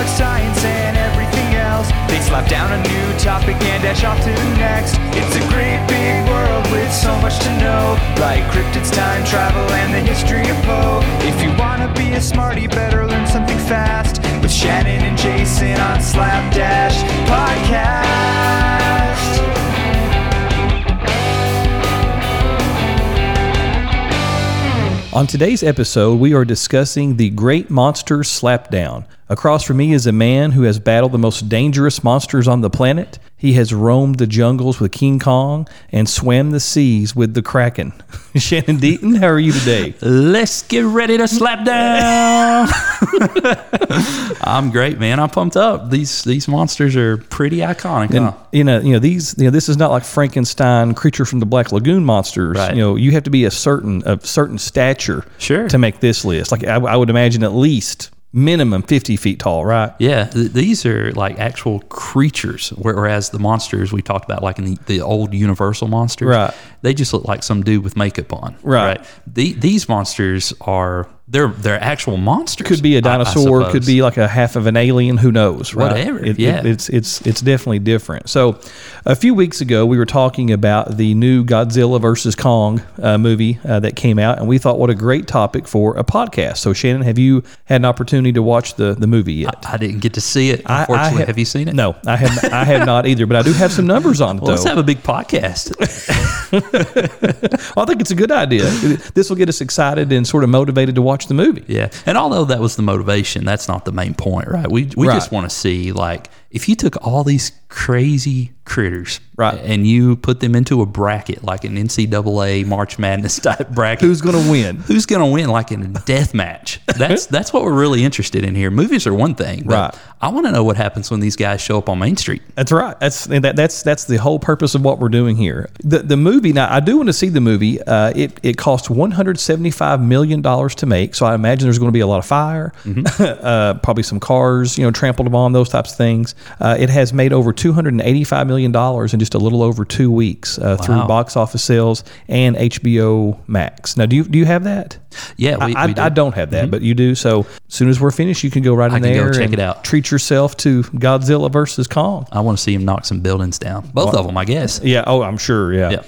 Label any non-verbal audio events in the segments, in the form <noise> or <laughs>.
dark science and everything else. They slap down a new topic and dash off to the next. It's a great big world with so much to know, like cryptids, time travel, and the history of Poe. If you wanna be a smarty, better learn something fast with Shannon and Jason on Slapdash Podcast. On today's episode, we are discussing the Great Monsters Slapdown. Across from me is a man who has battled the most dangerous monsters on the planet. He has roamed the jungles with King Kong and swam the seas with the Kraken. <laughs> Shannon Deaton, how are you today? Let's get ready to slap down. <laughs> I'm great, man. I'm pumped up. These these monsters are pretty iconic. And huh? you know, you know these. You know, this is not like Frankenstein, creature from the Black Lagoon monsters. Right. You know, you have to be a certain of certain stature, Sure. to make this list. Like I, I would imagine at least minimum fifty feet tall, right? Yeah, th- these are like actual creatures, whereas the monsters we talked about, like in the, the old Universal monsters, Right. They just look like some dude with makeup on, Right. The, these monsters are they're they're actual monsters. could be a dinosaur, could be like a half of an alien. Who knows? Right? Whatever, It- it- yeah. it's it's it's definitely different. So, a few weeks ago, we were talking about the new Godzilla versus Kong uh, movie uh, that came out, and we thought what a great topic for a podcast. So, Shannon, have you had an opportunity to watch the the movie yet? I didn't get to see it. I- I Unfortunately, have- have you seen it? No, I have I have not either, but I do have some numbers on it Well, let's have a big podcast. <laughs> <laughs> Well, I think it's a good idea. This will get us excited and sort of motivated to watch the movie. Yeah, and although that was the motivation, that's not the main point, right? We we just want to see like if you took all these crazy critters, Right. and you put them into a bracket like an NCAA March Madness <laughs> type bracket, Who's going to win? who's going to win like in a death match? That's <laughs> that's what we're really interested in here. Movies are one thing, but Right. I want to know what happens when these guys show up on Main Street. That's right. That's that, that's that's the whole purpose of what we're doing here. The the movie. Now, I do want to see the movie. Uh, it it cost one hundred seventy five million dollars to make. So I imagine there's going to be a lot of fire, <laughs> uh, probably some cars, you know, trampled upon those types of things. Uh, it has made over two hundred and eighty five million dollars in just a little over two weeks uh, through box office sales and HBO Max. Now, do you do you have that? Yeah, we, I, we do. I don't have that, but you do. So as soon as we're finished, you can go right in there check and it out. Treat yourself to Godzilla versus Kong. I want to see him knock some buildings down. Both of them, I guess. Yeah. Oh, I'm sure. Yeah. Yeah.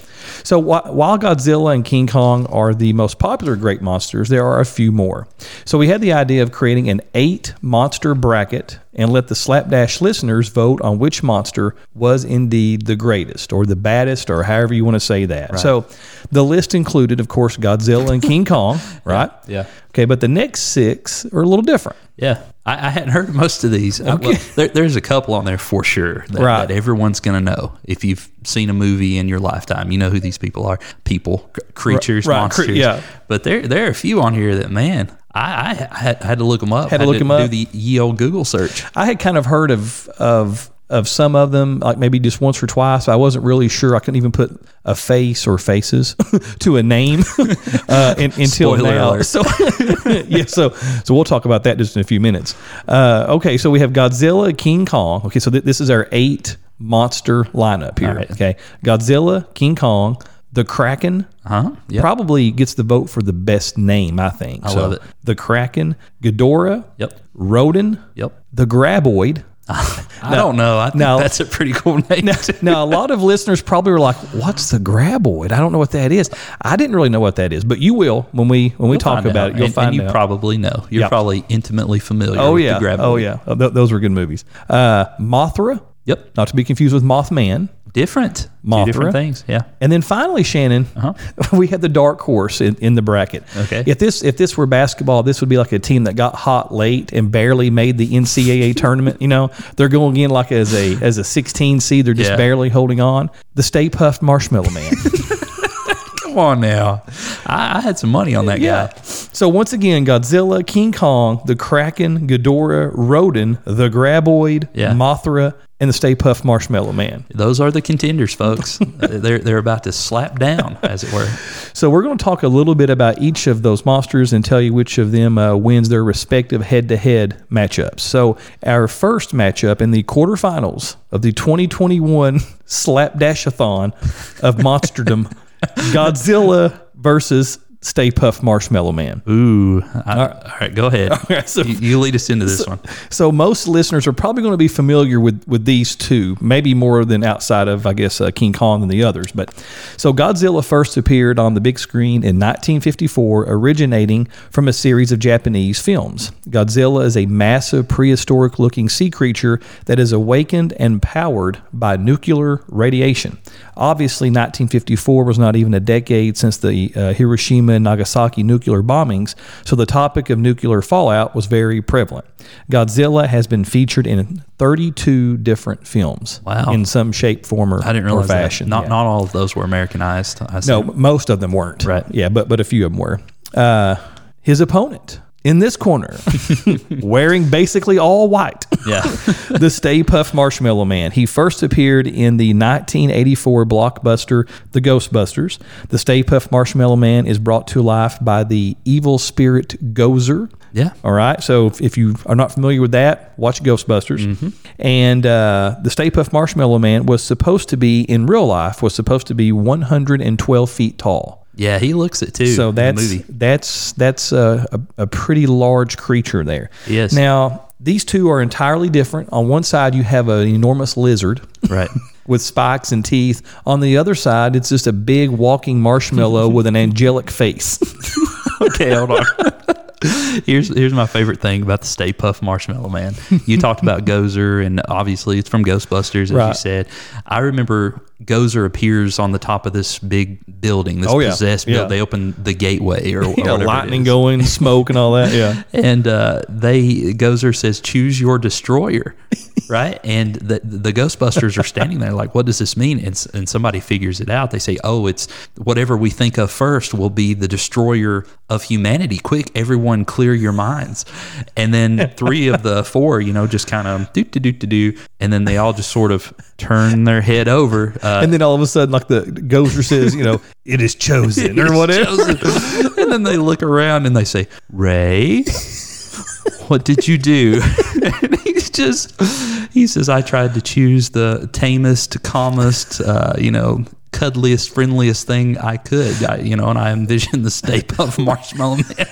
So while Godzilla and King Kong are the most popular great monsters, there are a few more. So we had the idea of creating an eight monster bracket and let the Slapdash listeners vote on which monster was indeed the greatest or the baddest or however you want to say that. So the list included, of course, Godzilla and King <laughs> Kong, right? Yeah. Okay, but the next six are a little different. Yeah, I, I hadn't heard of most of these. Uh, well, there, there's a couple on there for sure that, Right. that everyone's going to know. If you've seen a movie in your lifetime, you know who these people are: people, creatures, Right, monsters. yeah. But there, there are a few on here that, man, I, I had, had to look them up. Had to look 'em Do up. the ye old Google search. I had kind of heard of of of some of them, like maybe just once or twice. I wasn't really sure. I couldn't even put a face or faces <laughs> to a name <laughs> uh, in, until Spoiler now. alert. So <laughs> yeah, so so we'll talk about that just in a few minutes. Uh, okay, so we have Godzilla, King Kong. Okay, so th- this is our eight monster lineup here. Right. Okay, Godzilla, King Kong, the Kraken. Huh? Yeah. Probably gets the vote for the best name, I think. I love it. The Kraken, Ghidorah, Yep. Rodan, Yep. the Graboid. <laughs> I don't know. I think now- that's a pretty cool <laughs> name. too. Now, a lot of listeners probably were like, "What's the graboid? I don't know what that is." I didn't really know what that is, but you will when we when we talk about out. it. You'll and, find and you out. probably know. You're Yeah. probably intimately familiar. oh with yeah, the Graboid. oh yeah, Oh, th- those were good movies. Uh, Mothra, Yep. not to be confused with Mothman. Different. Mothra. Two different things. Yeah. And then finally, Shannon, <laughs> we had the dark horse in, in the bracket. Uh-huh. Okay. If this if this were basketball, this would be like a team that got hot late and barely made the NCAA <laughs> tournament. You know, they're going in like as a as a 16 seed. They're just Yeah. barely holding on. The Stay Puft Marshmallow Man. <laughs> Come on now. I, I had some money on that Yeah. guy. So once again, Godzilla, King Kong, the Kraken, Ghidorah, Rodan, the Graboid, Yeah. Mothra, and the Stay Puft Marshmallow Man. Those are the contenders, folks. <laughs> they're they're about to slap down, as it were. So we're going to talk a little bit about each of those monsters and tell you which of them uh, wins their respective head-to-head matchups. So our first matchup in the quarterfinals of the 2021 <laughs> Slapdashathon of Monsterdom, <laughs> Godzilla versus Stay Puff Marshmallow Man. Ooh. I- all right, go ahead. <laughs> right, so- you, you lead us into this one. So most listeners are probably going to be familiar with with these two, maybe more than outside of I guess uh, King Kong than the others. But so Godzilla first appeared on the big screen in 1954, originating from a series of Japanese films. Godzilla is a massive prehistoric-looking sea creature that is awakened and powered by nuclear radiation. Obviously, 1954 was not even a decade since the uh, Hiroshima and Nagasaki nuclear bombings, so the topic of nuclear fallout was very prevalent. Godzilla has been featured in 32 different films Wow. in some shape, form, or, I didn't realize fashion. that. Not Yeah. not all of those were Americanized. I No, most of them weren't. Right. Yeah, but but a few of them were. Uh, his opponent in this corner, <laughs> wearing basically all white. Yeah. <laughs> the Stay Puff Marshmallow Man. He first appeared in the 1984 blockbuster The Ghostbusters. The Stay Puff Marshmallow Man is brought to life by the evil spirit Gozer. Yeah. All right. So if, if you are not familiar with that, watch Ghostbusters. And uh, the Stay Puff Marshmallow Man was supposed to be in real life was supposed to be 112 feet tall. Yeah, he looks it too. So that's that's that's a, a, a pretty large creature there. Yes. Now these two are entirely different. On one side, you have an enormous lizard. Right. <laughs> With spikes and teeth. On the other side, it's just a big walking marshmallow with an angelic face. <laughs> okay, hold on. here's here's my favorite thing about the Stay Puff Marshmallow Man. You talked about Gozer, and obviously it's from Ghostbusters, as you said. I remember Gozer appears on the top of this big building, this Oh, yeah. possessed Yeah. building. They open the gateway or, <laughs> Yeah, lightning going, <laughs> smoke, and all that. Yeah. and uh, they Gozer says, "Choose your destroyer," <laughs> right? And the the Ghostbusters are standing there like, "What does this mean?" And, and somebody figures it out. They say, "Oh, it's whatever we think of first will be the destroyer of humanity. Quick, everyone, clear your minds." And then three of the four, you know, just kind of do do do do do, and then they all just sort of turn their head over. Uh, And then all of a sudden, like the Gozer says, you know, it is chosen <laughs> or whatever. chosen. and then they look around and they say, Ray, what did you do? <laughs> and he's just, he says, I tried to choose the tamest, calmest, uh, you know, cuddliest, friendliest thing I could, I, you know, and I envisioned the Stay Puft <laughs> Marshmallow Man.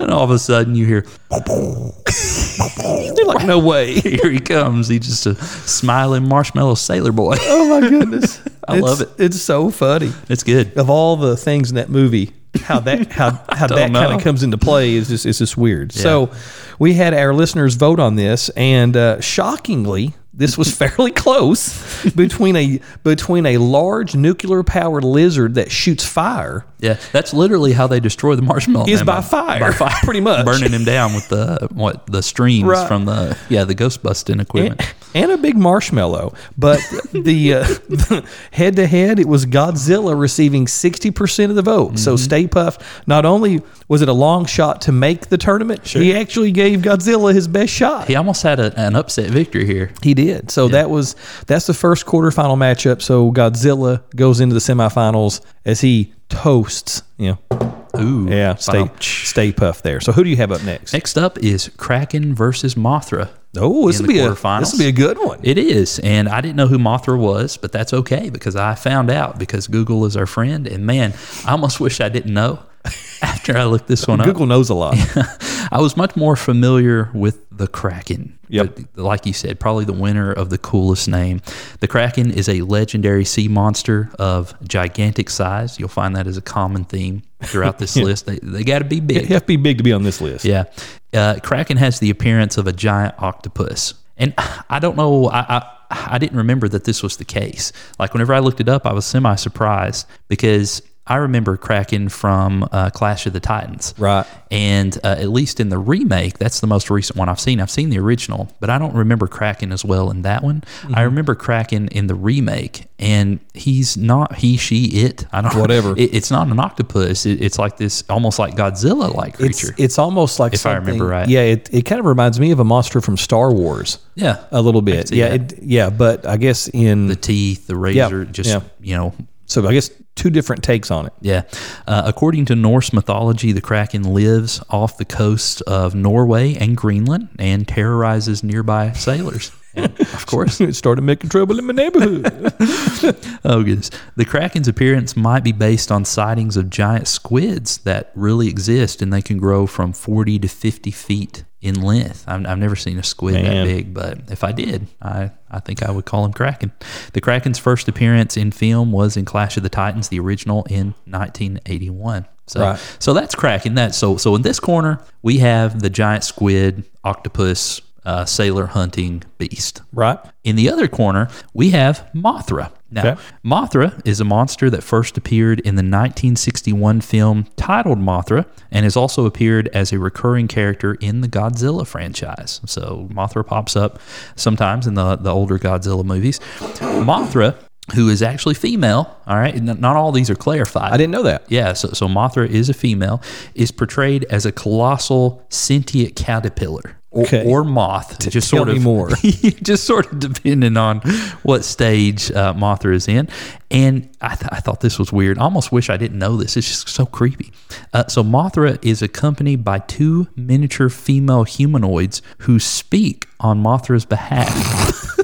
and all of a sudden you hear, They're <laughs> like, no way. <laughs> here he comes. He's just a smiling marshmallow sailor boy. Oh my goodness. I love it. It's so funny. It's good. Of all the things in that movie, how that how how that kind of comes into play is just is just weird. So we had our listeners vote on this, and uh, shockingly, this was fairly close between a between a large nuclear powered lizard that shoots fire Yeah, that's literally how they destroy the marshmallow. is Man, by fire, pretty much. <laughs> burning him down with the what the streams Right. from the yeah the ghost busting equipment. And, a big marshmallow. But the uh, head to head, it was Godzilla receiving 60% of the vote. So Mm-hmm. Stay Puff, not only was it a long shot to make the tournament, he actually gave Godzilla his best shot. He almost had a, an upset victory here. He did. So that was that's the first quarterfinal matchup. So Godzilla goes into the semifinals as he toasts. You know, Ooh, yeah, Stay. Stay Puff there. So who do you have up next? Next up is Kraken versus Mothra. Oh, this will be a this will be a good one. It is, and I didn't know who Mothra was, but that's okay because I found out because Google is our friend. And man, I almost <laughs> wish I didn't know <laughs> after I looked this one up. Google knows a lot. <laughs> I was much more familiar with the Kraken. Yep. But like you said, probably the winner of the coolest name. The Kraken is a legendary sea monster of gigantic size. You'll find that as a common theme throughout this <laughs> list. They, they got to be big. have to be big to be on this list. Yeah. Uh, Kraken has the appearance of a giant octopus. And <sighs> I don't know, I, I, I didn't remember that this was the case. Like, whenever I looked it up, I was semi surprised because I remember Kraken from uh, Clash of the Titans. Right. And uh, at least in the remake, that's the most recent one I've seen. I've seen the original, but I don't remember Kraken as well in that one. Mm-hmm. I remember Kraken in the remake, and he's not he, she, it. I don't Whatever. <laughs> It, it's not an octopus. It, it's like this, almost like Godzilla like creature. it's almost like If I remember right. Yeah, it, it kind of reminds me of a monster from Star Wars yeah, a little bit. Yeah, it, yeah, but I guess in the teeth, the razor, just yeah. you know. so I guess two different takes on it. Yeah. Uh, according to Norse mythology, the Kraken lives off the coast of Norway and Greenland and terrorizes nearby sailors. <laughs> Of course. it started making trouble in my neighborhood. <laughs> Oh goodness. The Kraken's appearance might be based on sightings of giant squids that really exist and they can grow from 40 to 50 feet in length. I've, I've never seen a squid that big, but if I did, I, I think I would call him Kraken. The Kraken's first appearance in film was in Clash of the Titans, the original in 1981. So, Right. so that's Kraken. That so so in this corner we have the giant squid, octopus, uh, sailor hunting beast. right? In the other corner, we have Mothra. Now, Okay. Mothra is a monster that first appeared in the 1961 film titled Mothra and has also appeared as a recurring character in the Godzilla franchise. So Mothra pops up sometimes in the, the older Godzilla movies. Mothra, who is actually female, all right, not all these are clarified. I didn't know that. Yeah, so, so Mothra is a female, is portrayed as a colossal sentient caterpillar. Or, Okay. or moth, just sort of more. <laughs> just sort of depending on what stage uh, Mothra is in. And I, th- I thought this was weird. I almost wish I didn't know this. It's just so creepy. Uh, so Mothra is accompanied by two miniature female humanoids who speak on Mothra's behalf. <laughs>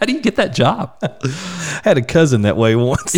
How do you get that job? I <laughs> had a cousin that way once.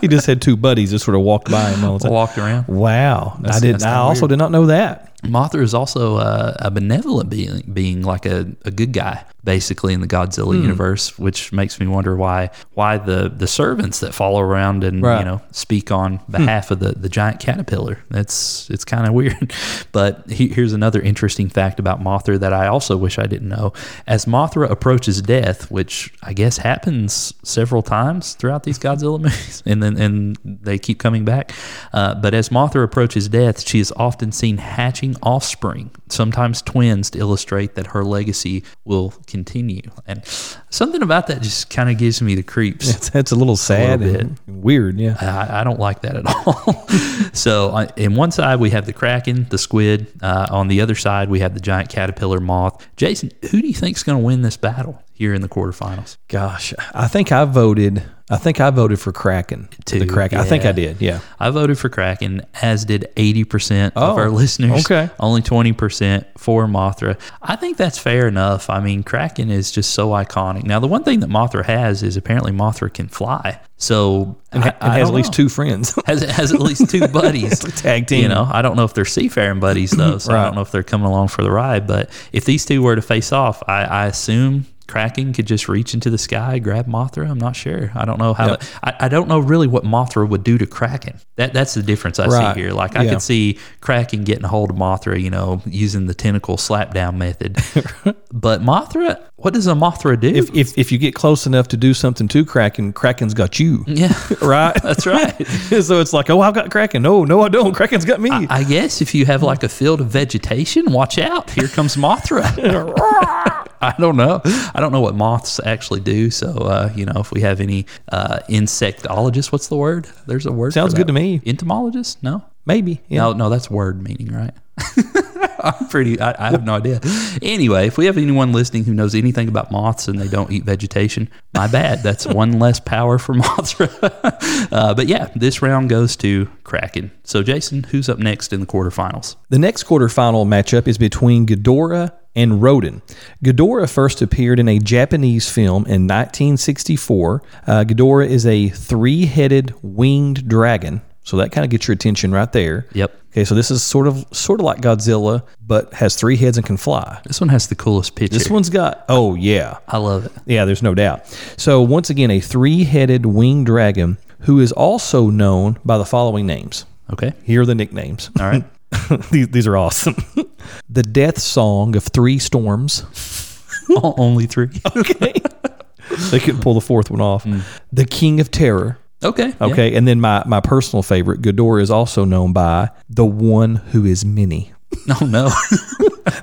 he just had two buddies that sort of walked by him all the time. Walked around. Wow, I did. that's I also weird. did not know that. Mothra is also a, a benevolent being, being like a, a good guy, basically in the Godzilla Hmm. universe, which makes me wonder why why the, the servants that follow around and Right. Hmm. you know speak on behalf of the, the giant caterpillar. That's it's kind of weird. <laughs> But he, here's another interesting fact about Mothra that I also wish I didn't know. As Mothra approaches death, which I guess happens several times throughout these Godzilla <laughs> movies, and then and they keep coming back. Uh, but as Mothra approaches death, she is often seen hatching offspring, sometimes twins, to illustrate that her legacy will continue. And something about that just kind of gives me the creeps. It's, a little sad little and weird. Yeah. I, I don't like that at all. <laughs> so, uh, in one side we have the kraken, the squid. Uh, on the other side we have the giant caterpillar moth. Jason, who do you think's going to win this battle here in the quarterfinals? Gosh, I think I voted. I think I voted for Kraken. Too, the Kraken. I think. I did. Yeah. I voted for Kraken, as did 80% of Oh, our <laughs> listeners. okay. Only 20% for Mothra. I think that's fair enough. I mean, Kraken is just so iconic. Now, the one thing that Mothra has is apparently Mothra can fly. So, And, I, ha- I has at least know. two friends. <laughs> has has at least two <laughs> buddies. tag team. You know, I don't know if they're seafaring buddies though, so I don't know if they're coming along for the ride. But if these two were to face off, I, I assume Kraken could just reach into the sky, grab Mothra. I'm not sure. I don't know how. Yep. that- I, I don't know really what Mothra would do to Kraken. That that's the difference I Right. see here. Like I Yeah. could see Kraken getting a hold of Mothra, you know, using the tentacle slapdown method. <laughs> but Mothra, what does a Mothra do? if, if if you get close enough to do something to Kraken, Kraken's got you. yeah, <laughs> Right. <laughs> that's right. so it's like, oh, I've got Kraken. No, no, I don't. Kraken's got me. I guess if you have like a field of vegetation, watch out. Here comes Mothra. <laughs> I don't know. I don't know what moths actually do. So, uh, you know, if we have any uh, insectologists, what's the word? There's a word. Sounds good to me. Entomologist? No. Maybe. Yeah. No, no, that's word meaning, right? <laughs> I'm pretty. I, I have no idea. Anyway, if we have anyone listening who knows anything about moths and they don't eat vegetation, my bad. That's one <laughs> less power for Mothra. <laughs> uh, but yeah, this round goes to Kraken. So, Jason, who's up next in the quarterfinals? The next quarterfinal matchup is between Ghidorah and Rodan. Ghidorah first appeared in a Japanese film in 1964. Uh, Ghidorah is a three headed winged dragon. So that kind of gets your attention right there. Yep. Okay, so this is sort of sort of like Godzilla, but has three heads and can fly. This one has the coolest picture. This one's got oh yeah. I love it. Yeah, there's no doubt. So once again, a three-headed winged dragon who is also known by the following names. Okay. Here are the nicknames. All right. <laughs> these, these are awesome. the death song of three storms. <laughs> Only three. <laughs> Okay. they couldn't pull the fourth one off. Mm. The king of terror. Okay. yeah. Okay. And then my, my personal favorite, Ghidorah is also known by the one who is many. <laughs> No, no. <laughs>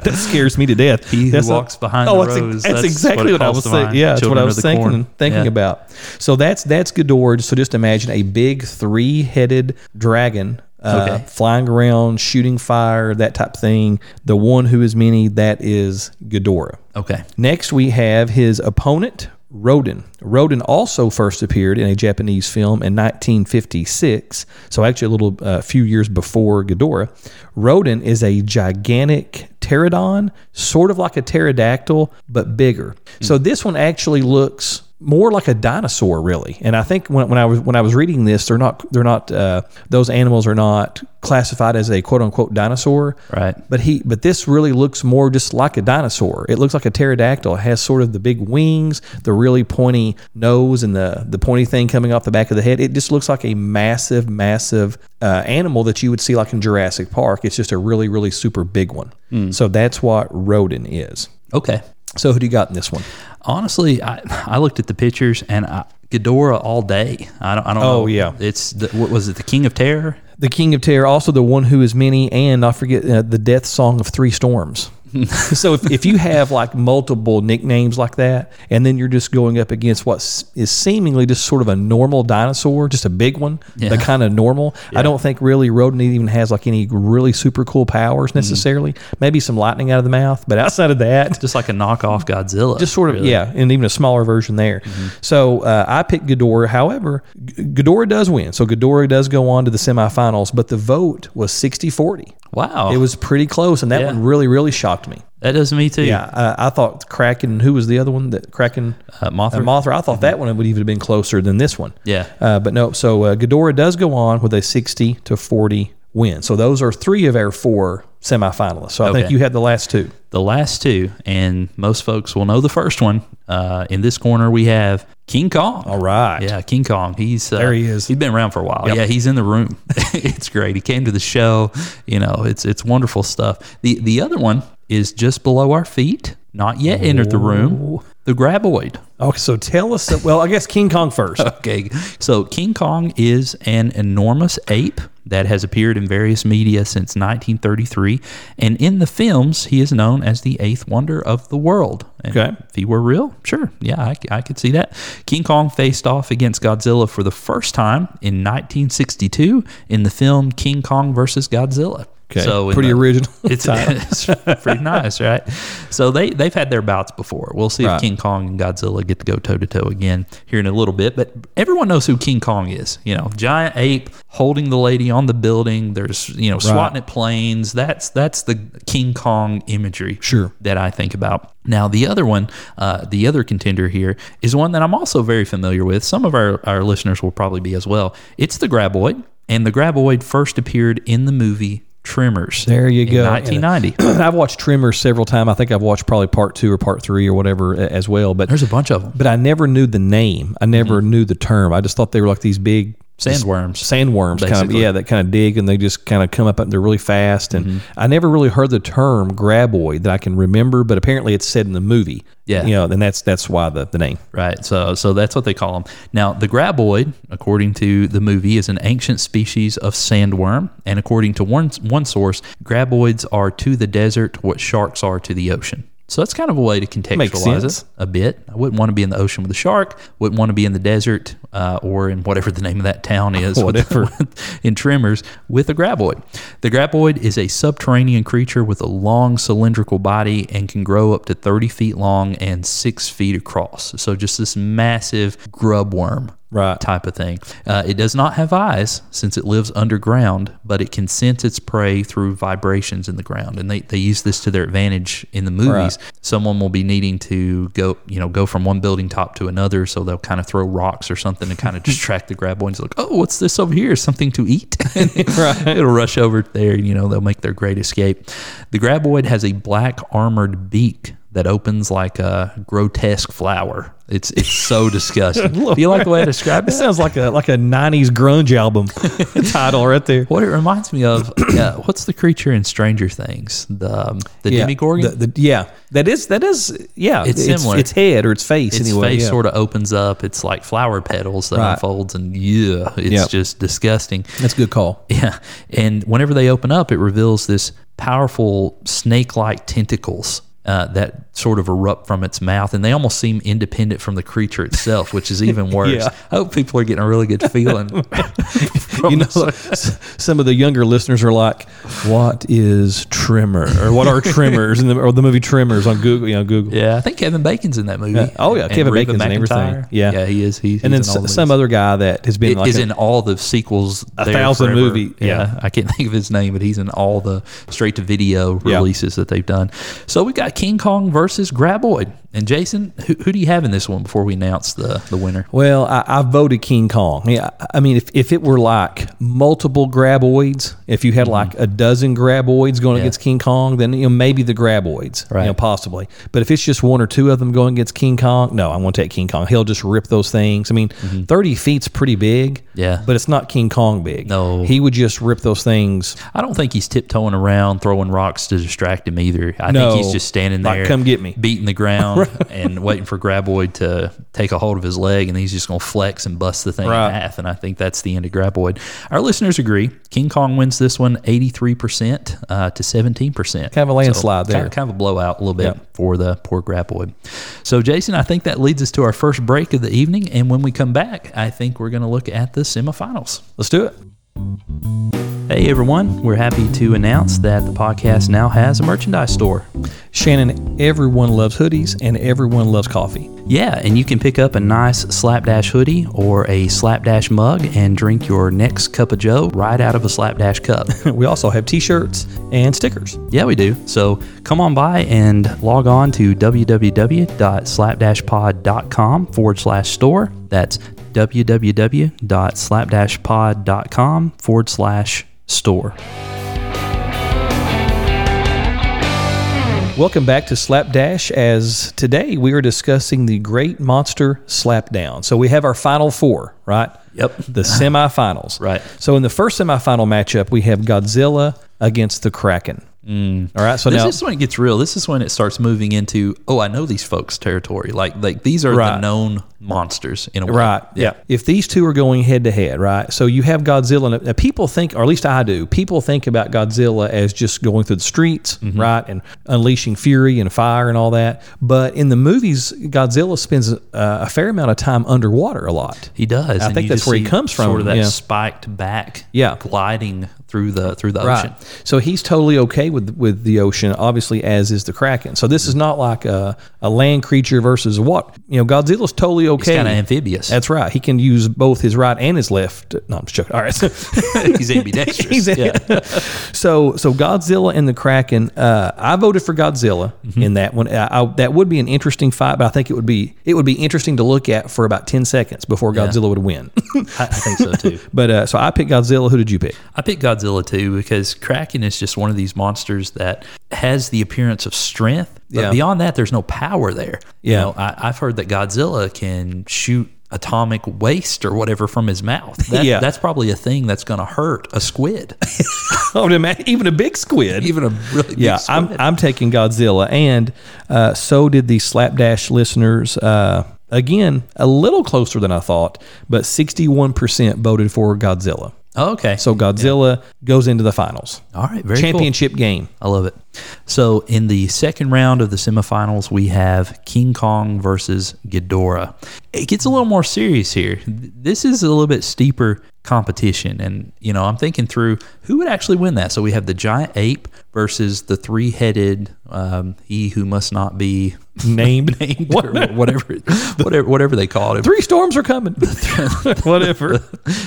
That scares me to death. He who That's a- walks behind oh, the that's. That's, That's exactly what what, I was saying. Yeah, that's what I was thinking Corn. thinking Yeah. about. So that's that's Ghidorah. So just imagine a big three-headed dragon. Uh, Okay. flying around, shooting fire, that type of thing. The one who is many, that is Ghidorah. Okay. Next, we have his opponent, Rodan. Rodin also first appeared in a Japanese film in 1956, so actually a little uh, few years before Ghidorah. Rodan is a gigantic pterodon, sort of like a pterodactyl, but bigger. So this one actually looks more like a dinosaur, really. And I think when, when I was when I was reading this, they're not they're not uh, those animals are not classified as a quote unquote dinosaur. Right. But he but this really looks more just like a dinosaur. It looks like a pterodactyl. It has sort of the big wings, the really pointy nose, and the the pointy thing coming off the back of the head. It just looks like a massive, massive uh, animal that you would see like in Jurassic Park. It's just a really, really super big one. So that's what Rodan is. Okay. So who do you got in this one? Honestly, I, I looked at the pictures and I, Ghidorah all day. I don't. I don't Oh, know. yeah. It's the, what was it? The King of Terror. The King of Terror, also the one who is many, and I forget uh, the Death Song of Three Storms. <laughs> so if, if you have like multiple nicknames like that, and then you're just going up against what is seemingly just sort of a normal dinosaur, just a big one, Yeah. the kind of normal. I don't think really Rodent even has like any really super cool powers necessarily. Maybe some lightning out of the mouth, but outside of that, <laughs> Just like a knockoff Godzilla. just sort of really. yeah, and even a smaller version there. So uh, I picked Ghidorah. However, G- Ghidorah does win. So Ghidorah does go on to the semifinals, but the vote was 60-40. Wow. It was pretty close, and that Yeah. one really, really shocked me. that does me too. Yeah, uh, I thought Kraken. Who was the other one? That Kraken, Uh, Mothra. uh, Mothra. I thought that one would even have been closer than this one. Yeah. Uh, but no. So uh, Ghidorah does go on with a sixty to forty win. So those are three of our four semifinalists. So I think you had the last two. the last two, and most folks will know the first one. Uh, in this corner, we have King Kong. All right. Yeah, King Kong. He's uh, There he is. He's been around for a while. Yep. Yeah, he's in the room. <laughs> it's great. He came to the show. You know, it's it's wonderful stuff. The the other one is just below our feet. Not yet entered the room. The Graboid. Okay, so tell us. Well, I guess King Kong first. <laughs> Okay, so King Kong is an enormous ape that has appeared in various media since 1933, and in the films, he is known as the eighth wonder of the world. And Okay. if he were real, sure, yeah, I, I could see that. King Kong faced off against Godzilla for the first time in 1962 in the film King Kong versus Godzilla. Okay, So pretty the- original. <laughs> It's, it's pretty nice, right? So they they've had their bouts before. We'll see Right. if King Kong and Godzilla get to go toe to toe again here in a little bit. But everyone knows who King Kong is. You know, giant ape holding the lady on the building. There's you know swatting at planes. That's that's the King Kong imagery. Sure. That I think about. Now the other one, uh, the other contender here is one that I'm also very familiar with. Some of our our listeners will probably be as well. It's the Graboid, and the Graboid first appeared in the movie. Tremors. There you go. 1990. <clears throat> I've watched Tremors several times. I think I've watched probably part two or part three or whatever as well. But There's a bunch of them. but I never knew the name. I never mm-hmm. knew the term. I just thought they were like these big Sandworms. sandworms kind of yeah that kind of dig and they just kind of come up and they're really fast and mm-hmm. I never really heard the term graboid that I can remember but apparently it's said in the movie Yeah. you know and that's that's why the, the name Right. So so that's what they call them. Now, the graboid, according to the movie, is an ancient species of sandworm, and according to one one source, graboids are to the desert what sharks are to the ocean. So that's kind of a way to contextualize it a bit. I wouldn't want to be in the ocean with a shark. Wouldn't want to be in the desert uh, or in whatever the name of that town is. with- Whatever. <laughs> in Tremors with a graboid. The graboid is a subterranean creature with a long cylindrical body and can grow up to 30 feet long and six feet across. So just this massive grub worm. Right. Type of thing. Uh, it does not have eyes since it lives underground, but it can sense its prey through vibrations in the ground. And they, they use this to their advantage in the movies. Someone will be needing to go, you know, go from one building top to another. So they'll kind of throw rocks or something to kind of <laughs> distract the graboids. Like, oh, what's this over here? Something to eat? <laughs> <laughs> right. It'll rush over there. You know, they'll make their great escape. The graboid has a black armored beak that opens like a grotesque flower. It's it's so <laughs> disgusting. Do you like the way I described it it? sounds like a like a 90s grunge album <laughs> title right there What it reminds me of, <clears throat> yeah, what's the creature in Stranger Things? The um, the yeah, Demogorgon. the, the, yeah that is that is yeah It's similar. its head or its face its anyway face yeah. sort of opens up. It's like flower petals that Right. unfolds, and yeah, it's Yep. just disgusting. that's a good call Yeah. And whenever they open up, it reveals this powerful snake like tentacles uh, that sort of erupt from its mouth, and they almost seem independent from the creature itself, which is even <laughs> worse. Yeah. I hope people are getting a really good feeling. <laughs> you know, some of the younger listeners are like, "What is trimmer?" or "What are Tremors?" in the, or the movie Tremors on Google. You know, Google. yeah, I think Kevin Bacon's in that movie. Yeah. Oh, yeah, And Kevin Reba Bacon's in everything. Yeah. yeah, he is. He, and then in all s- some other guy that has been It like is a- in all the sequels. A thousand forever. movie, Yeah. yeah. I can't <laughs> think of his name, but he's in all the straight to video Yeah. releases that they've done. So we got King Kong versus Graboid. And Jason, who, who do you have in this one before we announce the the winner? Well, I, I voted King Kong. Yeah, I mean, if, if it were like multiple graboids, if you had like a dozen graboids going Mm-hmm. Yeah. against King Kong, then you know maybe the graboids, Right. you know, possibly. But if it's just one or two of them going against King Kong, no, I'm going to take King Kong. He'll just rip those things. I mean, 30 feet's pretty big, Mm-hmm. Yeah. but it's not King Kong big. No. he would just rip those things. I don't think he's tiptoeing around throwing rocks to distract him either. I No. think he's just standing Like, there, "Come get me." beating the ground <laughs> and waiting for Graboid to take a hold of his leg, and he's just going to flex and bust the thing Right. in half. And I think that's the end of Graboid. Our listeners agree. King Kong wins this one, eighty three percent uh, to seventeen percent. Kind of a landslide there. Kind of, kind of a blowout a little bit Yep. for the poor Graboid. So, Jason, I think that leads us to our first break of the evening. And when we come back, I think we're going to look at the semifinals. Let's do it. Hey everyone, we're happy to announce that the podcast now has a merchandise store. Shannon, everyone loves hoodies and everyone loves coffee. Yeah, and you can pick up a nice Slapdash hoodie or a Slapdash mug and drink your next cup of Joe right out of a Slapdash cup. <laughs> We also have t-shirts and stickers. yeah, we do. So come on by and log on to www.slapdashpod.com forward slash store. That's www.slapdashpod.com forward slash store. Welcome back to Slapdash. As today we are discussing the Great Monster Slapdown. So we have our final four, right? Yep. The semifinals. Right. So in the first semifinal matchup, we have Godzilla against the Kraken. All right. So This now, is when it gets real. This is when it starts moving into, oh, I know these folks' territory. Like, like these are the known monsters in a way. Right. Yeah. If these two are going head to head, right? So you have Godzilla. And, uh, people think, or at least I do, people think about Godzilla as just going through the streets, Mm-hmm. right, and unleashing fury and fire and all that. But in the movies, Godzilla spends uh, a fair amount of time underwater a lot. He does. I think that's where he comes from, Sort of that yeah. spiked back, Yeah. gliding through the through the Right. ocean. So he's totally okay with with the ocean, obviously, as is the Kraken. So this is not like a, a land creature versus what you know. Godzilla's totally okay. He's kind of amphibious. That's right. He can use both his right and his left. No, I'm just joking. All right. <laughs> <laughs> He's ambidextrous. He's yeah. <laughs> so so Godzilla and the Kraken. Uh, I voted for Godzilla Mm-hmm. in that one. I, I, that would be an interesting fight, but I think it would be it would be interesting to look at for about ten seconds before Godzilla would win. I, I think so too. but uh, so I picked Godzilla. Who did you pick? I picked Godzilla too because Kraken is just one of these monsters that has the appearance of strength, but Yeah. beyond that, there's no power there. You Yeah. know, I, I've heard that Godzilla can shoot atomic waste or whatever from his mouth. <laughs> That, Yeah. that's probably a thing that's going to hurt a squid, <laughs> even a big squid. even a really yeah, big squid. I'm I'm taking Godzilla, and uh, so did the Slapdash listeners. Uh, again, a little closer than I thought, but 61% voted for Godzilla. Oh, okay. So Godzilla goes into the finals. all right, very cool. Championship game. I love it. So in the second round of the semifinals, we have King Kong versus Ghidorah. It gets a little more serious here. This is a little bit steeper competition, and you know I'm thinking through who would actually win that. So we have the giant ape versus the three-headed um, he who must not be <laughs> Named. named, or whatever, whatever, whatever they call it. Three storms are coming. <laughs> <laughs> Whatever.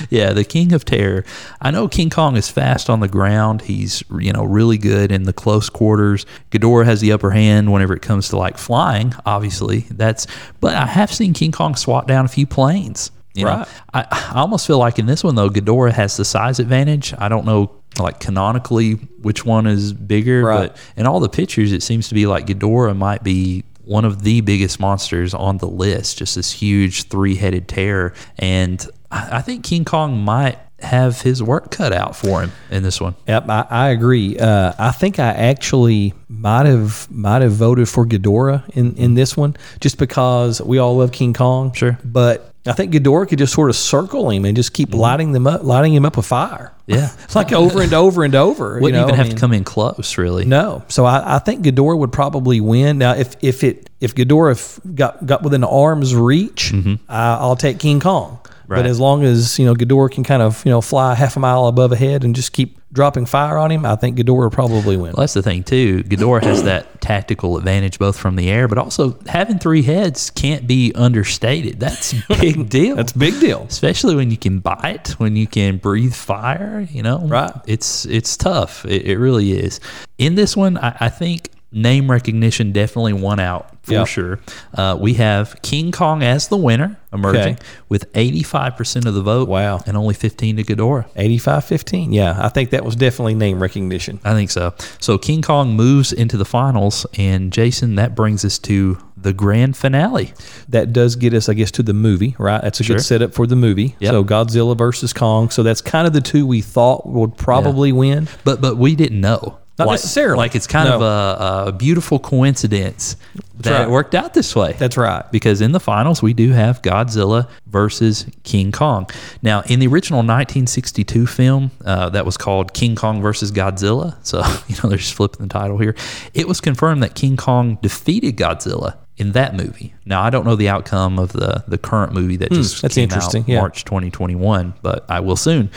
yeah, the King of Terror. I know King Kong is fast on the ground. He's you know really good in the close quarters. Ghidorah has the upper hand whenever it comes to like flying. Obviously, that's. But I have seen King Kong swat down a few planes. You know? Right. I, I almost feel like in this one though, Ghidorah has the size advantage. I don't know like canonically which one is bigger, Right. but in all the pictures, it seems to be like Ghidorah might be one of the biggest monsters on the list. Just this huge three-headed terror, and I, I think King Kong might have his work cut out for him in this one. Yep, I, I agree. Uh, I think I actually might have might have voted for Ghidorah in, in this one, just because we all love King Kong. Sure. but I think Ghidorah could just sort of circle him and just keep mm-hmm. lighting them up, lighting him up with fire. Yeah. <laughs> like over and over and over. Wouldn't you know? even I have mean, to come in close, really. No, so I, I think Ghidorah would probably win. Now, if if it if Ghidorah got got within arm's reach, mm-hmm. I, I'll take King Kong. But as long as you know Ghidorah can kind of you know fly half a mile above a head and just keep dropping fire on him, I think Ghidorah probably win. Well, that's the thing too. Ghidorah has that tactical advantage both from the air, but also having three heads can't be understated. That's a <laughs> big deal. That's a big deal. especially when you can bite, when you can breathe fire. You know, Right. It's it's tough. It, it really is. In this one, I, I think name recognition definitely won out for Yep. sure. Uh, we have King Kong as the winner emerging Okay. with eighty five percent of the vote. Wow. and only fifteen to Ghidorah. 85-15. Yeah, I think that was definitely name recognition. I think so. So King Kong moves into the finals, and Jason, that brings us to the grand finale. That does get us, I guess, to the movie, right? That's a Sure. good setup for the movie. Yep. So Godzilla versus Kong. So that's kind of the two we thought would probably win. But but we didn't know. Not like, necessarily. Like it's kind No. of a, a beautiful coincidence that right. it worked out this way. That's right. because in the finals we do have Godzilla versus King Kong. Now, in the original 1962 film uh, that was called King Kong versus Godzilla, so <laughs> you know they're just flipping the title here. It was confirmed that King Kong defeated Godzilla in that movie. Now, I don't know the outcome of the the current movie that just Hmm, that's came interesting, out yeah. March 2021, but I will soon.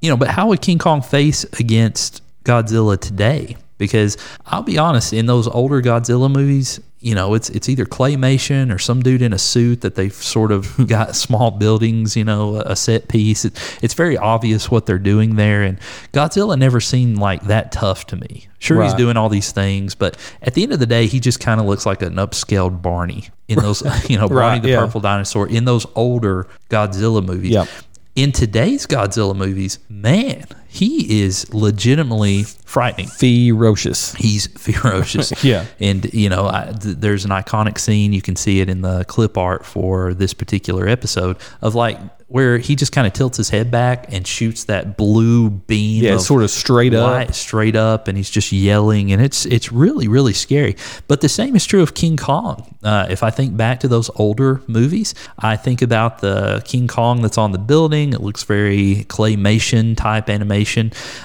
You know, but how would King Kong face against Godzilla today? Because I'll be honest, in those older Godzilla movies, you know, it's it's either claymation or some dude in a suit that they've sort of <laughs> got small buildings, you know, a set piece. It, it's very obvious what they're doing there, and Godzilla never seemed like that tough to me. Sure, he's doing all these things, but at the end of the day, he just kind of looks like an upscaled Barney in those, <laughs> you know, <laughs> Barney Right, the yeah. Purple Dinosaur in those older Godzilla movies. Yep. In today's Godzilla movies, man, he is legitimately frightening. Ferocious. <laughs> He's ferocious. <laughs> Yeah. And, you know, I, th- there's an iconic scene. You can see it in the clip art for this particular episode of like where he just kind of tilts his head back and shoots that blue beam. Yeah, of sort of straight up. straight up, and he's just yelling, and it's it's really really scary. But the same is true of King Kong. Uh, if I think back to those older movies, I think about the King Kong that's on the building. It looks very claymation type animation.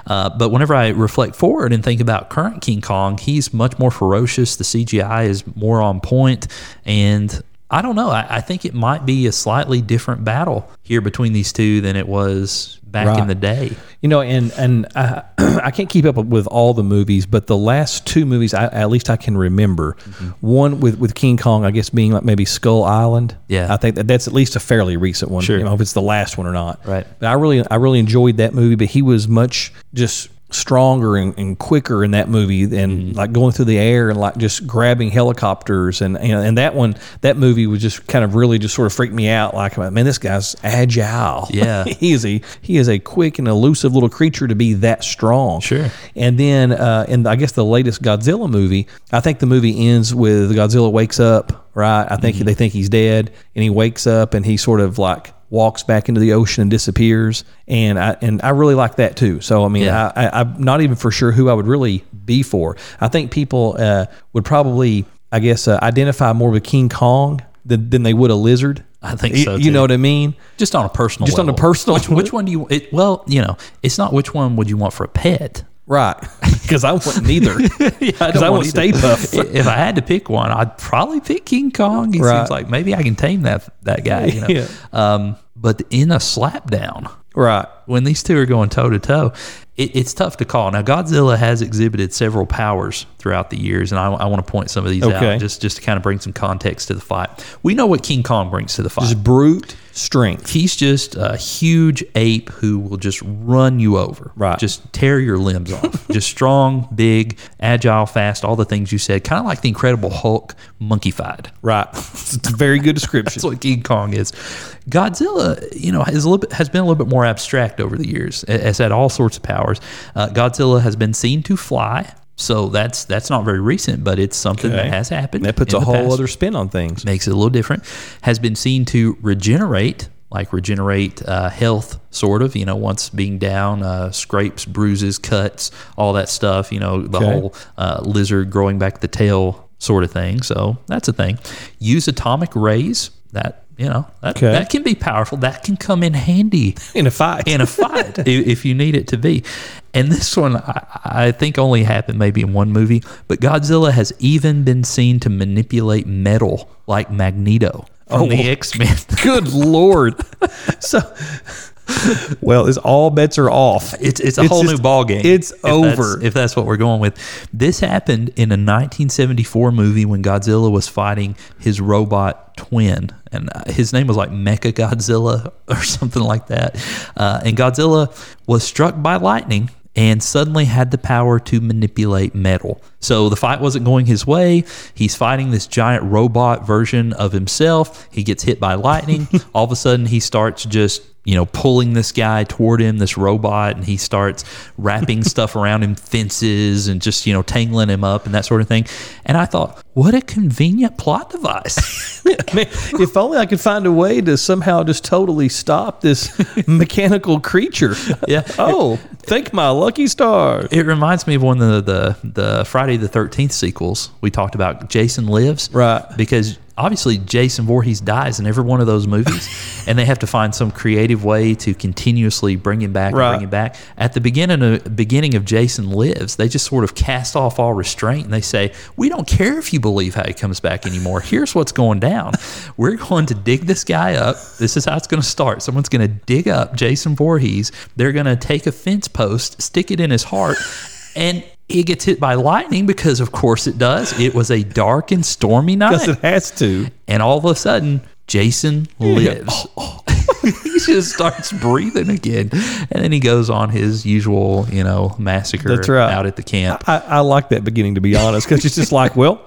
Uh, but whenever I reflect forward and think about current King Kong, he's much more ferocious. The CGI is more on point, and I don't know. I, I think it might be a slightly different battle here between these two than it was back in the day. You know, and and I, <clears throat> I can't keep up with all the movies, but the last two movies, I, at least I can remember, Mm-hmm. one with with King Kong, I guess being like maybe Skull Island. Yeah. I think that that's at least a fairly recent one. Sure. You know, if it's the last one or not. Right. But I really I really enjoyed that movie, but he was much just stronger and, and quicker in that movie and Mm-hmm. like going through the air and like just grabbing helicopters and you know and that one that movie was just kind of really just sort of freaked me out like man this guy's agile Yeah. <laughs> he is a he is a quick and elusive little creature to be that strong. Sure. And then uh, in I guess the latest Godzilla movie, I think the movie ends with Godzilla wakes up. Right. I think they think he's dead, and he wakes up and he sort of like walks back into the ocean and disappears. And I and I really like that too. So I mean, Yeah. I, I, I'm not even for sure who I would really be for. I think people uh, would probably, I guess, uh, identify more with King Kong than, than they would a lizard. I think so, You know what I mean? just on a personal Just on a personal- which, which one do you it, well you know it's not which one would you want for a pet Right. <laughs> Because I wouldn't <laughs> either. <laughs> Because I, want Stay Puft. if I had to pick one I'd probably pick King Kong he Right. seems like maybe I can tame that that guy you know Yeah. um, but in a slapdown. right. when these two are going toe to toe, it's tough to call. Now, Godzilla has exhibited several powers throughout the years, and I, I want to point some of these Okay. out just, just to kind of bring some context to the fight. We know what King Kong brings to the fight. Just brute strength. He's just a huge ape who will just run you over. Right. Just tear your limbs off. <laughs> just strong, big, agile, fast, all the things you said. Kind of like the Incredible Hulk monkeyfied. Right. <laughs> It's a very good description. <laughs> That's what King Kong is. Godzilla, you know, has a little bit, has been a little bit more abstract over the years. Has had all sorts of powers. Uh, Godzilla has been seen to fly, so that's that's not very recent, but it's something that has happened. that puts a whole past. other spin on things. makes it a little different. Has been seen to regenerate, like regenerate uh, health, sort of. You know, once being down, uh, scrapes, bruises, cuts, all that stuff. You know, the Okay. whole uh, lizard growing back the tail sort of thing. So that's a thing. Use atomic rays. That you know that, Okay. that can be powerful. That can come in handy In a fight. in a <laughs> fight i- if you need it to be. And this one, I, I think, only happened maybe in one movie. But Godzilla has even been seen to manipulate metal like Magneto from Oh. the X Men. <laughs> Good lord. <laughs> so, <laughs> well, it's all bets are off. It's it's a It's whole just- new ball game. it's if that's- over. if that's what we're going with. This happened in a 1974 movie when Godzilla was fighting his robot twin, and uh, his name was like Mecha Godzilla <laughs> or something like that. Uh, and Godzilla was struck by lightning and suddenly had the power to manipulate metal. So the fight wasn't going his way. He's fighting this giant robot version of himself. He gets hit by lightning. <laughs> All of a sudden, he starts just you know, pulling this guy toward him, this robot, and he starts wrapping <laughs> stuff around him, fences, and just, you know, tangling him up and that sort of thing. And I thought, what a convenient plot device. <laughs> Man, if only I could find a way to somehow just totally stop this <laughs> mechanical creature. Yeah. Oh, thank my lucky stars. it reminds me of one of the, the, the Friday the 13th sequels. We talked about Jason Lives. Right. Because obviously Jason Voorhees dies in every one of those movies, <laughs> and they have to find some creative way to continuously bring him back Right. and bring him back. At the beginning of, beginning of Jason Lives, they just sort of cast off all restraint and they say, "We don't care if you believe how he comes back anymore. Here's what's going down. We're going to dig this guy up. This is how it's going to start. Someone's going to dig up Jason Voorhees. They're going to take a fence post, stick it in his heart, and." He gets hit by lightning because, of course, it does. It was a dark and stormy night Because it has to. and all of a sudden Jason lives. <laughs> he just starts breathing again, and then he goes on his usual, you know, massacre That's right. out at the camp. I, I like that beginning, to be honest, because it's just like, <laughs> well,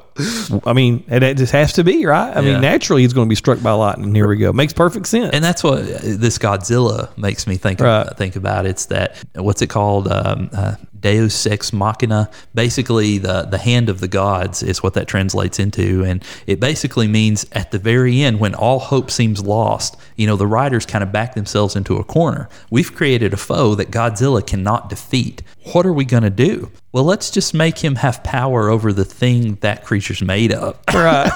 I mean, it, it just has to be, right? I Yeah. mean, naturally, he's going to be struck by lightning. Here we go. Makes perfect sense. And that's what uh, this Godzilla makes me think Right. about, think about. It's that what's it called? Um, uh, Deus ex machina. Basically, the the hand of the gods is what that translates into, and it basically means at the very end, when all hope seems lost, you know, the writers kind of back themselves into a corner. We've created a foe that Godzilla cannot defeat. What are we going to do? Well, let's just make him have power over the thing that creature's made of <laughs> right.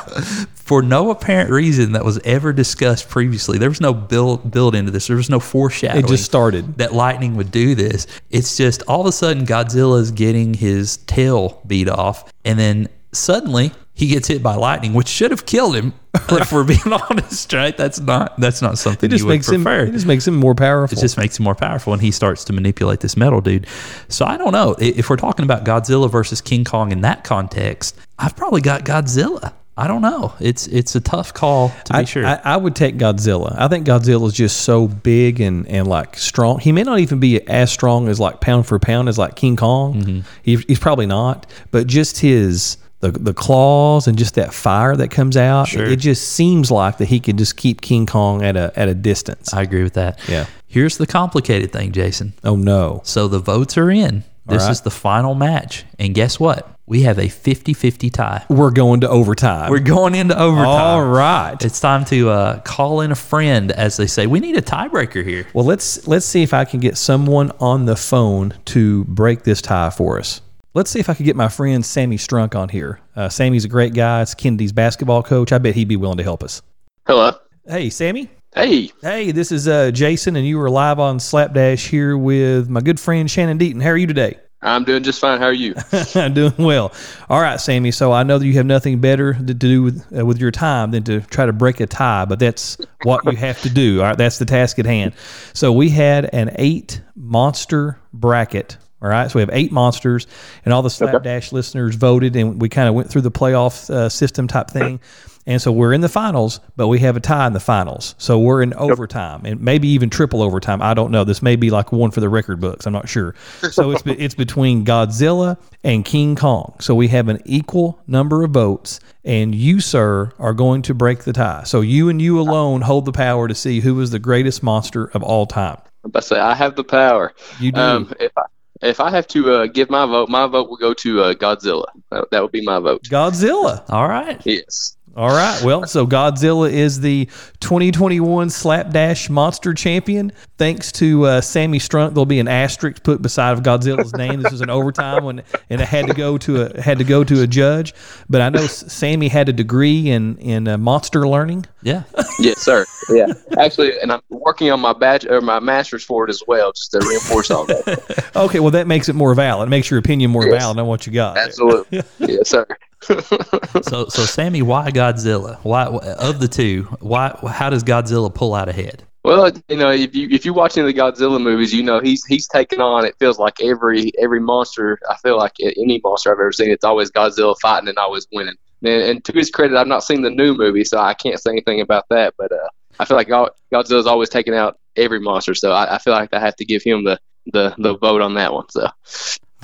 for no apparent reason that was ever discussed previously. There was no build build into this. There was no foreshadowing. It just started. that lightning would do this. It's just all of a sudden Godzilla's getting his tail beat off, and then suddenly he gets hit by lightning, which should have killed him. if we're being <laughs> honest, right? That's not that's not something It just makes him. prefer. It just makes him more powerful. It just makes him more powerful, and he starts to manipulate this metal dude. So I don't know if we're talking about Godzilla versus King Kong in that context. I've probably got Godzilla. I don't know. It's it's a tough call to be I, sure. I, I would take Godzilla. I think Godzilla is just so big and, and like strong. He may not even be as strong as like pound for pound as like King Kong. Mm-hmm. He, he's probably not, but just his the the claws and just that fire that comes out. Sure. It just seems like that he could just keep King Kong at a at a distance. I agree with that. Yeah. Here's the complicated thing, Jason. oh no! So the votes are in. This right. is the final match. And guess what? We have a 50 50 tie. We're going to overtime. We're going into overtime. all right. It's time to uh, call in a friend, as they say. We need a tiebreaker here. Well, let's let's see if I can get someone on the phone to break this tie for us. Let's see if I can get my friend Sammy Strunk on here. Uh, Sammy's a great guy. It's Kennedy's basketball coach. I bet he'd be willing to help us. Hello. Hey, Sammy. Hey. Hey, this is uh, Jason, and you were live on Slapdash here with my good friend Shannon Deaton. How are you today? I'm doing just fine. How are you? I'm <laughs> doing well. All right, Sammy. So I know that you have nothing better to do with, uh, with your time than to try to break a tie, but that's what you have to do. All right, that's the task at hand. So we had an eight monster bracket. All right, so we have eight monsters, and all the Slapdash listeners voted, and we kind of went through the playoff uh, system type thing. And so we're in the finals, but we have a tie in the finals. So we're in overtime and maybe even triple overtime. I don't know. This may be like one for the record books. I'm not sure. So it's it's between Godzilla and King Kong. So we have an equal number of votes, and you, sir, are going to break the tie. So you and you alone hold the power to see who is the greatest monster of all time. I'm about to say I have the power. You do. Um, if I if I have to uh, give my vote, my vote will go to uh, Godzilla. That, that would be my vote. Godzilla. All right. Yes. All right. Well, so Godzilla is the 2021 Slapdash Monster Champion. Thanks to uh, Sammy Strunk, there'll be an asterisk put beside of Godzilla's name. This was an overtime when, and it had to go to a had to go to a judge. But I know Sammy had a degree in in uh, monster learning. Yeah. <laughs> Yes, sir. Yeah, actually, and I'm working on my badge or my master's for it as well, just to reinforce all that. <laughs> Okay, well that makes it more valid. It makes your opinion more Yes. valid on what you got. Absolutely. <laughs> yes, sir. So, so Sammy, why Godzilla? Why of the two? Why? How does Godzilla pull out ahead? Well, you know, if you if you watch any of the Godzilla movies, you know he's he's taken on. It feels like every every monster. I feel like any monster I've ever seen, it's always Godzilla fighting and always winning. And, and to his credit, I've not seen the new movie, so I can't say anything about that. But uh, I feel like Godzilla's always taking out every monster, so I, I feel like I have to give him the, the, the vote on that one. So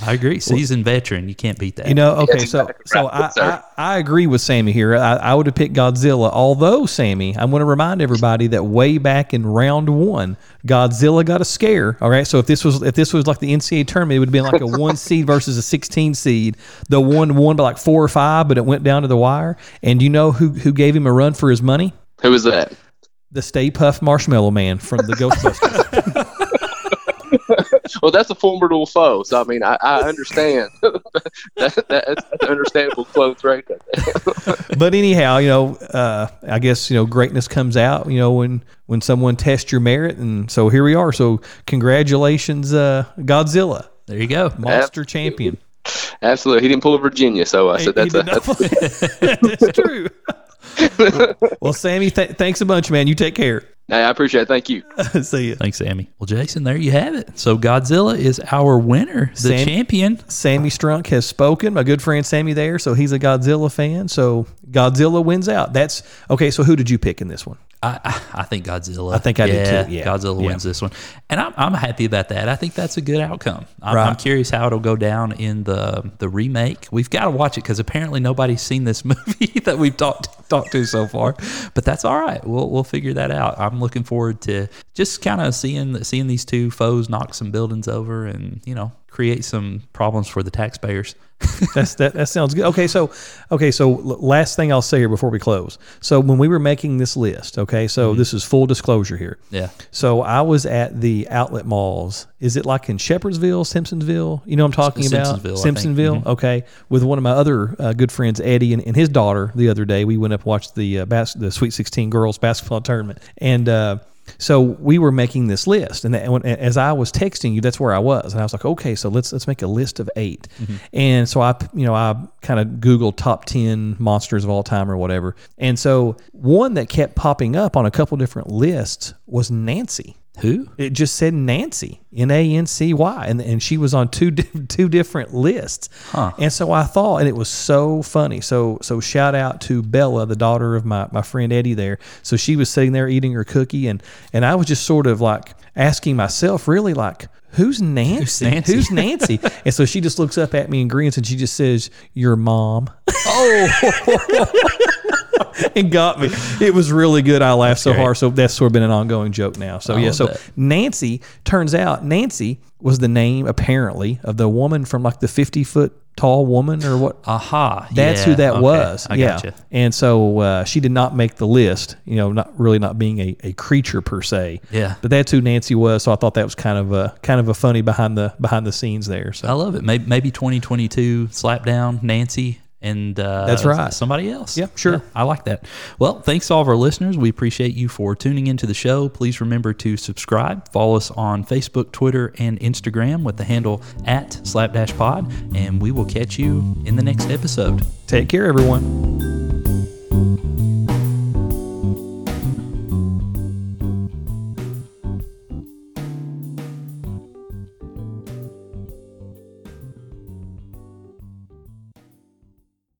I agree. Seasoned veteran, you can't beat that. You know, okay, so exactly so right. I, I I agree with Sammy here. I, I would have picked Godzilla, although Sammy, I'm going to remind everybody that way back in round one, Godzilla got a scare. All right, so if this was if this was like the NCAA tournament, it would have been like a one <laughs> seed versus a 16 seed. The one won by like four or five, but it went down to the wire. And you know who who gave him a run for his money? Who was that? The Stay Puft Marshmallow Man from the <laughs> Ghostbusters. <laughs> <laughs> Well, that's a formidable foe. So I mean, I, I understand. <laughs> that, that, that's an understandable quote right there. <laughs> but anyhow, you know, uh, I guess you know greatness comes out, you know, when when someone tests your merit, and so here we are. So congratulations, uh, Godzilla, there you go. monster champion. Absolutely, he didn't pull a Virginia, so I said He that's a, that's That's true. Well, well, Sammy, th- thanks a bunch, man. You take care. I appreciate it. Thank you. <laughs> See you. Thanks, Sammy. Well, Jason, there you have it. So Godzilla is our winner, the Sam- champion. Sammy Strunk has spoken. My good friend Sammy there, so he's a Godzilla fan. So Godzilla wins out. That's okay. So who did you pick in this one? I, I I think Godzilla. I think I did too, yeah. Godzilla Yeah. wins this one, and I'm, I'm happy about that. I think that's a good outcome. I'm, Right. I'm curious how it'll go down in the the remake. We've got to watch it because apparently nobody's seen this <laughs> movie that we've talked talked to so far. But that's all right. We'll we'll figure that out. I'm looking forward to just kind of seeing seeing these two foes knock some buildings over and you know create some problems for the taxpayers. <laughs> That's that. That sounds good. Okay, so okay, so last thing I'll say here before we close. So when we were making this list, okay, so this is full disclosure here. Yeah. So I was at the outlet malls. Is it like in Shepherdsville, Simpsonville? You know I'm talking about? Simpsonville. Simpsonville. Okay. With one of my other uh, good friends, Eddie, and, and his daughter. The other day, we went up and watched the uh, bas- the Sweet 16 girls basketball tournament, and. Uh, so we were making this list, and, that, when- as I was texting you, that's where I was, and I was like, okay, so let's let's make a list of 8 mm-hmm. And so I, you know, I kind of Googled top ten monsters of all time or whatever, and so one that kept popping up on a couple different lists was Nancy. Who? It just said Nancy, N A N C Y, and and she was on two di- <laughs> two different lists. And so I thought, and it was so funny. So so shout out to Bella, the daughter of my, my friend Eddie there. So she was sitting there eating her cookie, and and I was just sort of like asking myself, really like. Who's Nancy? Nancy? Who's Nancy? <laughs> and so she just looks up at me and grins and she just says, Your mom. Oh. <laughs> <laughs> and got me. It was really good. I laughed so great. hard. So that's sort of been an ongoing joke now. So I yeah. So that. Nancy turns out Nancy was the name apparently of the woman from like the fifty foot tall woman or what. Aha. That's yeah, who that okay, was. I yeah. gotcha. And so uh, she did not make the list. You know, not really not being a, a creature per se. Yeah. But that's who Nancy was. So I thought that was kind of a kind of a funny behind the behind the scenes there. So I love it. Maybe, maybe 2022 slap down Nancy and uh, That's right. Somebody else. Yep, sure. I like that. Well, thanks to all of our listeners. We appreciate you for tuning into the show. Please remember to subscribe. Follow us on Facebook, Twitter, and Instagram with the handle at Slapdash Pod, and we will catch you in the next episode. take care, everyone.